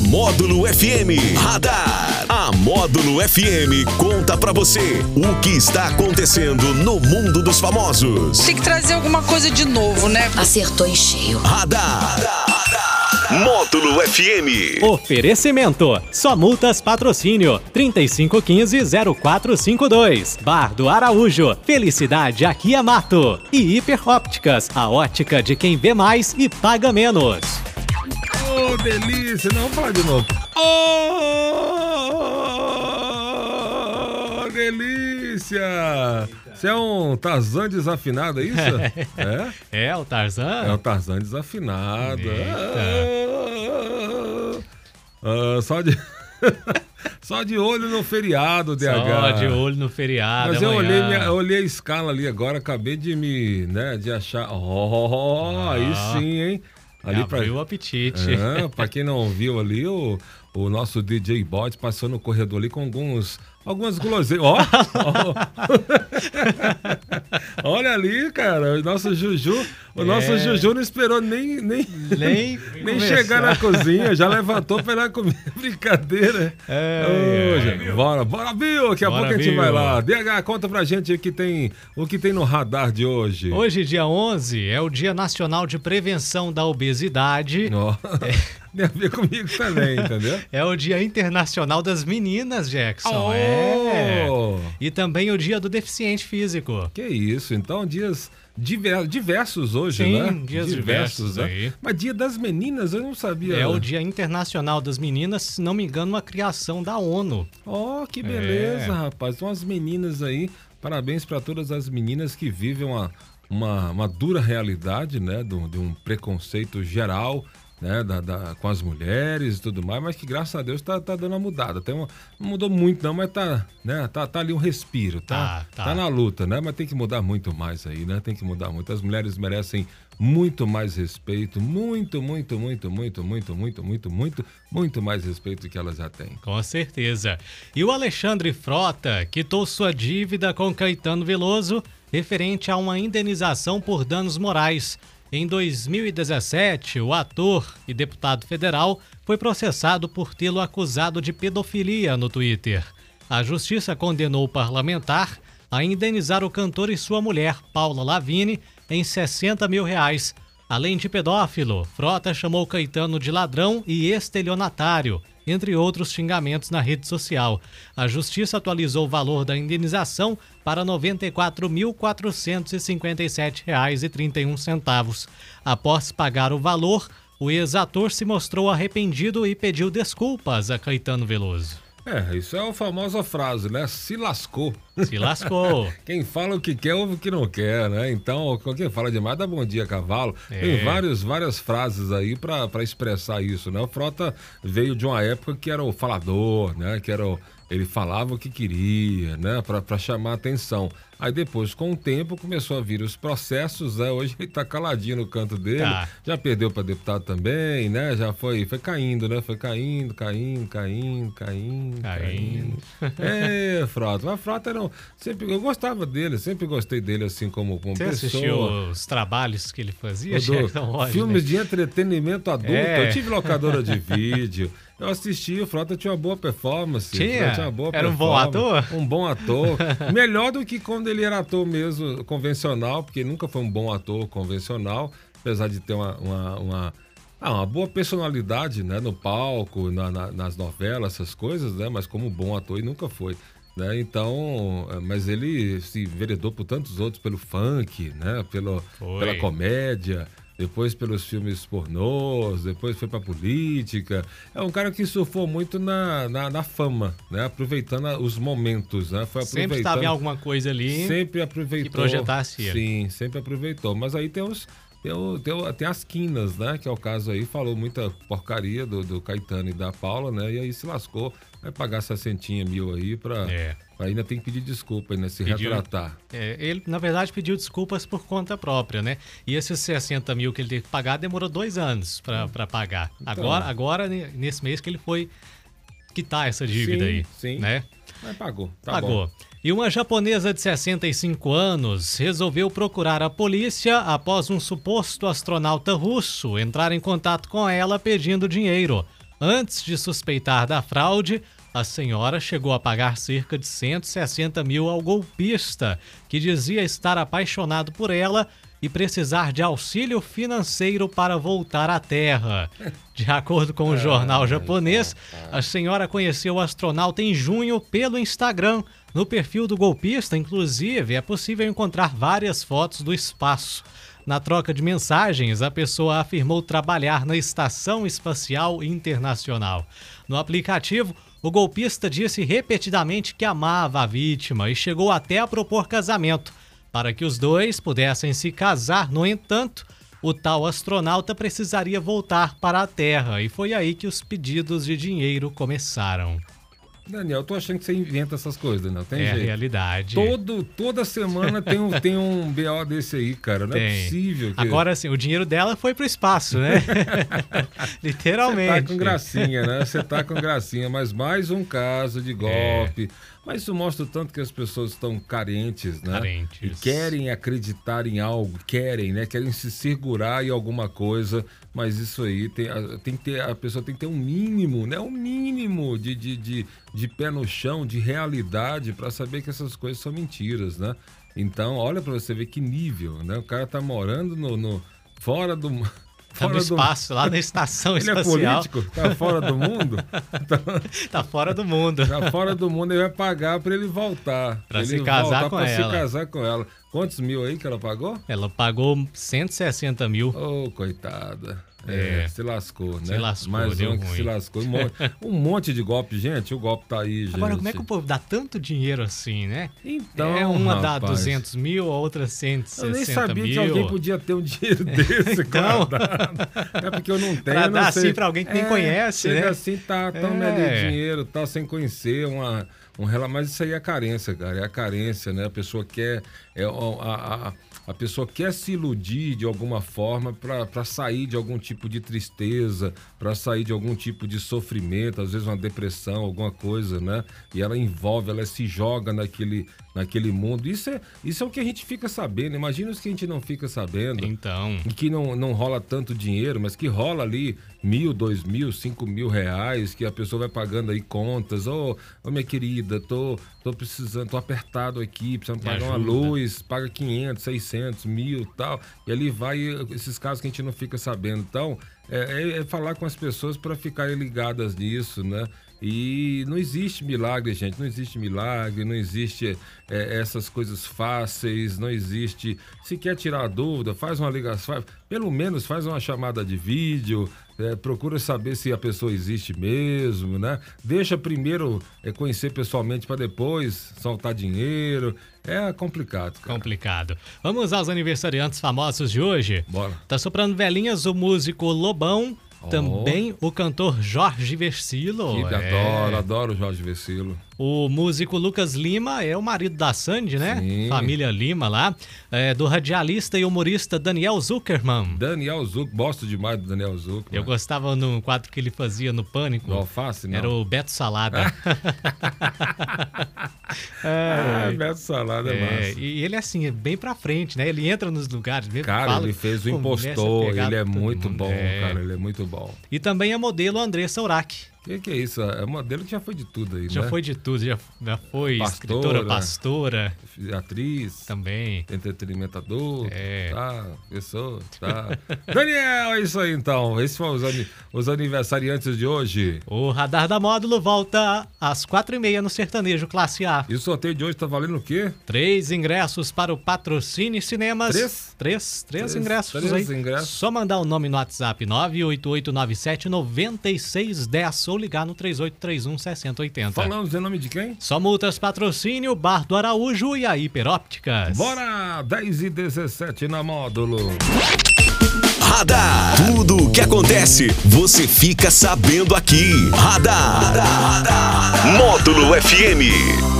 A Módulo FM Radar. A Módulo FM conta pra você o que está acontecendo no mundo dos famosos. Tem que trazer alguma coisa de novo, né? Acertou em cheio. Radar. Módulo FM. Oferecimento. Só multas patrocínio 3515-0452. Bar do Araújo. Felicidade aqui é mato. E Hiper Ópticas. A ótica de quem vê mais e paga menos. Delícia! Não, fala de novo. Ô, delícia! Você é um Tarzan desafinado, é isso? é? É, o Tarzan? É um Tarzan desafinado. Ah, ah, só de... Só de olho no feriado, DH. Só de olho no feriado. Mas eu olhei, minha- eu olhei a escala ali agora, acabei de me, né, de achar. Oh, aí Ah. sim, hein? Ali pra, Abriu o apetite. É, pra quem não viu ali, o, o nosso DJ Bot passou no corredor ali com alguns. Algumas guloseimas. Ó! ó. Olha ali, cara. O nosso Juju. O nosso É. Juju não esperou nem, nem, Nem, nem chegar na cozinha, já levantou lá comer. Brincadeira. É, Ô, é. gente, bora, bora, Bill. Daqui a Bora, pouco a gente vai lá. DH, conta pra gente o que tem, o que tem no radar de hoje. Hoje, dia 11, é o Dia Nacional de Prevenção da Obesidade. Ó, Tem a ver comigo também, entendeu? É o Dia Internacional das Meninas, Jackson. Oh! É. E também o Dia do Deficiente Físico. Que isso, então dias diver- diversos hoje, Sim, né? dias diversos né? aí. Mas dia das meninas eu não sabia. É o Dia Internacional das Meninas, se não me engano, uma criação da ONU. Oh, que beleza, É. rapaz. Então as meninas aí, parabéns para todas as meninas que vivem uma, uma, uma dura realidade, né? Do- De, um preconceito geral. Né, da, da- com as mulheres e tudo mais, mas que graças a Deus tá, tá dando uma mudada. Tem uma, não mudou muito, não, mas tá, né, tá, tá ali um respiro, tá, Tá, tá. tá na luta, né? Mas tem que mudar muito mais aí, né? Tem que mudar muito. As mulheres merecem muito mais respeito, muito, muito, muito, muito, muito, muito, muito, muito, muito mais respeito do que elas já têm. Com certeza. E o Alexandre Frota quitou sua dívida com Caetano Veloso referente a uma indenização por danos morais. Em 2017, o ator e deputado federal foi processado por tê-lo acusado de pedofilia no Twitter. A justiça condenou o parlamentar a indenizar o cantor e sua mulher, Paula Lavigne, em 60 mil reais. Além de pedófilo, Frota chamou Caetano de ladrão e estelionatário, entre outros xingamentos na rede social. A justiça atualizou o valor da indenização para R$ 94.457,31. Após pagar o valor, o ex-ator se mostrou arrependido e pediu desculpas a Caetano Veloso. É, isso é a famosa frase, né? Se lascou. Se lascou. Quem fala o que quer, ouve o que não quer, né? Então, quem fala demais dá bom dia, cavalo. É. Tem vários, várias frases aí pra expressar isso, né? O Frota veio de uma época que era o falador, né? Que era o, ele falava o que queria, né? Pra, pra chamar atenção. Aí depois, com o tempo, começou a vir os processos, né? Hoje ele tá caladinho no canto dele. Tá. Já perdeu pra deputado também, né? Já foi, foi caindo, né? Foi caindo, caindo, caindo, caindo, Caindo. caindo. É, Frota. Mas Frota era sempre eu gostava dele, sempre gostei dele assim como, como Você pessoa. assistiu os trabalhos que ele fazia? Filmes né? de entretenimento adulto. É. Eu tive locadora de vídeo. Eu assisti, o Frota tinha uma boa performance. Tinha? Tinha boa Era um bom ator? Um bom ator. Melhor do que quando ele era ator mesmo, convencional, porque nunca foi um bom ator convencional, apesar de ter uma, uma, uma- ah, uma boa personalidade né, no palco, na- na- nas novelas, essas coisas, né? Mas como bom ator ele nunca foi. Né? Então, eh, mas ele se enveredou por tantos outros, pelo funk, né? Pelo, Foi. pela comédia, depois pelos filmes pornôs, depois foi pra política. É um cara que surfou muito na, na, na fama, né? Aproveitando os momentos, né? Foi Sempre estava em alguma coisa ali. Sempre aproveitou. que projetasse. Sim, sempre aproveitou. Mas aí tem os. Tem, o- tem, o- tem as quinas, né? Que é o caso aí, falou muita porcaria do, do Caetano e da Paula, né? E aí se lascou. Vai pagar 60 mil aí pra. É. ainda tem que pedir desculpa ainda, se Pediu- retratar. É, ele, na verdade, pediu desculpas por conta própria, né? E esses 60 mil que ele teve que pagar demorou dois anos Hum. para pagar. Então. Agora, agora, ne- nesse mês que ele foi quitar essa dívida Sim, aí. sim. Né? Mas pagou. Tá Pagou. bom. E uma japonesa de 65 anos resolveu procurar a polícia após um suposto astronauta russo entrar em contato com ela pedindo dinheiro. Antes de suspeitar da fraude, a senhora chegou a pagar cerca de 160 mil ao golpista, que dizia estar apaixonado por ela e precisar de auxílio financeiro para voltar à Terra. De acordo com o jornal japonês, a senhora conheceu o astronauta em junho pelo Instagram. No perfil do golpista, inclusive, é possível encontrar várias fotos do espaço. Na troca de mensagens, a pessoa afirmou trabalhar na Estação Espacial Internacional. No aplicativo, o golpista disse repetidamente que amava a vítima e chegou até a propor casamento. Para que os dois pudessem se casar, no entanto, o tal astronauta precisaria voltar para a Terra e foi aí que os pedidos de dinheiro começaram. Daniel, eu tô achando que você inventa essas coisas, Daniel. Tem é jeito. a realidade. Todo, toda semana tem um, tem um BO desse aí, cara. Não é Tem. possível. Que... Agora sim, o dinheiro dela foi pro espaço, né? Literalmente. Você tá com gracinha, né? Você tá com gracinha, mas mais um caso de golpe. Mas isso mostra o tanto que as pessoas estão carentes, né? Carentes. E querem acreditar em algo, querem, né? Querem se segurar em alguma coisa, mas isso aí tem, tem que ter, a pessoa tem que ter um mínimo, né? Um mínimo de, de, de, de pé no chão, de realidade, para saber que essas coisas são mentiras, né? Então, olha para você ver que nível, né? O cara tá morando no, no fora do Tá no fora do- espaço, lá na estação Ele é espacial. político? Tá fora do mundo? Tá fora do mundo. Tá fora do mundo, ele vai pagar pra ele voltar. Pra ele se casar voltar com pra ela. se casar com ela. Quantos mil aí que ela pagou? Ela pagou 160 mil. Ô, coitada. É, É. se lascou, né? Se lascou, Mais deu um que ruim. se lascou. Um monte, um monte de golpe, gente. O golpe tá aí, gente. Agora, como é que o povo dá tanto dinheiro assim, né? Então, é uma dá rapaz, 200 mil, a outra 160 Eu nem sabia mil. que alguém podia ter um dinheiro desse Então. É porque eu não tenho. Pra dar sei. assim pra alguém que nem É, conhece, chega né? assim, tá, toma É. ali dinheiro, tá sem conhecer, uma, um mas isso aí é carência, cara, é a carência, né? A pessoa quer, é, ó, a, a, a pessoa quer se iludir de alguma forma para sair de algum tipo de tristeza, para sair de algum tipo de sofrimento, às vezes uma depressão, alguma coisa, né? E ela envolve, ela se joga naquele, naquele mundo. Isso é, isso é o que a gente fica sabendo. Imagina os que a gente não fica sabendo Então, e que não, não rola tanto dinheiro, mas que rola ali mil, dois mil, cinco mil reais, que a pessoa vai pagando aí contas. Ô, ô, minha querida, tô, tô precisando, tô apertado aqui, precisando pagar uma luz, paga 500, 600, mil tal. E ali vai esses casos que a gente não fica sabendo. Então, é, é- é falar com as pessoas para ficarem ligadas nisso, né? E não existe milagre, gente. Não existe milagre, não existe é, essas coisas fáceis, não existe. Se quer tirar a dúvida, faz uma ligação, pelo menos faz uma chamada de vídeo, é, procura saber se a pessoa existe mesmo, né? Deixa primeiro é, conhecer pessoalmente para depois soltar dinheiro. É complicado, cara. complicado. Vamos aos aniversariantes famosos de hoje. Bora. Tá soprando velhinhas o músico Lobão, Oh. também o cantor Jorge Versilo. Que é. Adoro, adoro o Jorge Vecilo. O músico Lucas Lima é o marido da Sandy, né? Sim. Família Lima lá. É, do radialista e humorista Daniel Zuckerman. Daniel Zuc, gosto demais do Daniel Zuc. Eu gostava no quadro que ele fazia no Pânico. Do alface, não? Era o Beto Salada. Ah, Beto Salada é, É, massa. e ele é assim, é bem pra frente, né? Ele entra nos lugares mesmo. Cara, fala, ele fez o impostor, ele é muito mundo. bom, É. cara, ele é muito bom. E também a modelo Andressa Urach. O que, que é isso? É modelo que já foi de tudo aí, Já né? foi de tudo, já, já foi Pastora. escritora, pastora Atriz, também. entretenimento adulto, É. tá, pessoa, tá. Daniel, é isso aí então. Esses foram os, os aniversariantes de hoje. O Radar da Módulo volta às quatro e meia no Sertanejo Classe A. E o sorteio de hoje tá valendo o quê? Três ingressos para o Patrocínio Cinemas. Três? Três, três Três- ingressos três aí. ingressos. Só mandar o nome no WhatsApp 988979610 ou ligar no 3831-6080. Falamos em nome de quem? Só multas patrocínio, Bar do Araújo e a Hiperópticas. Bora! 10 e 17 na módulo. Radar. Tudo o que acontece, você fica sabendo aqui. Radar. Módulo FM.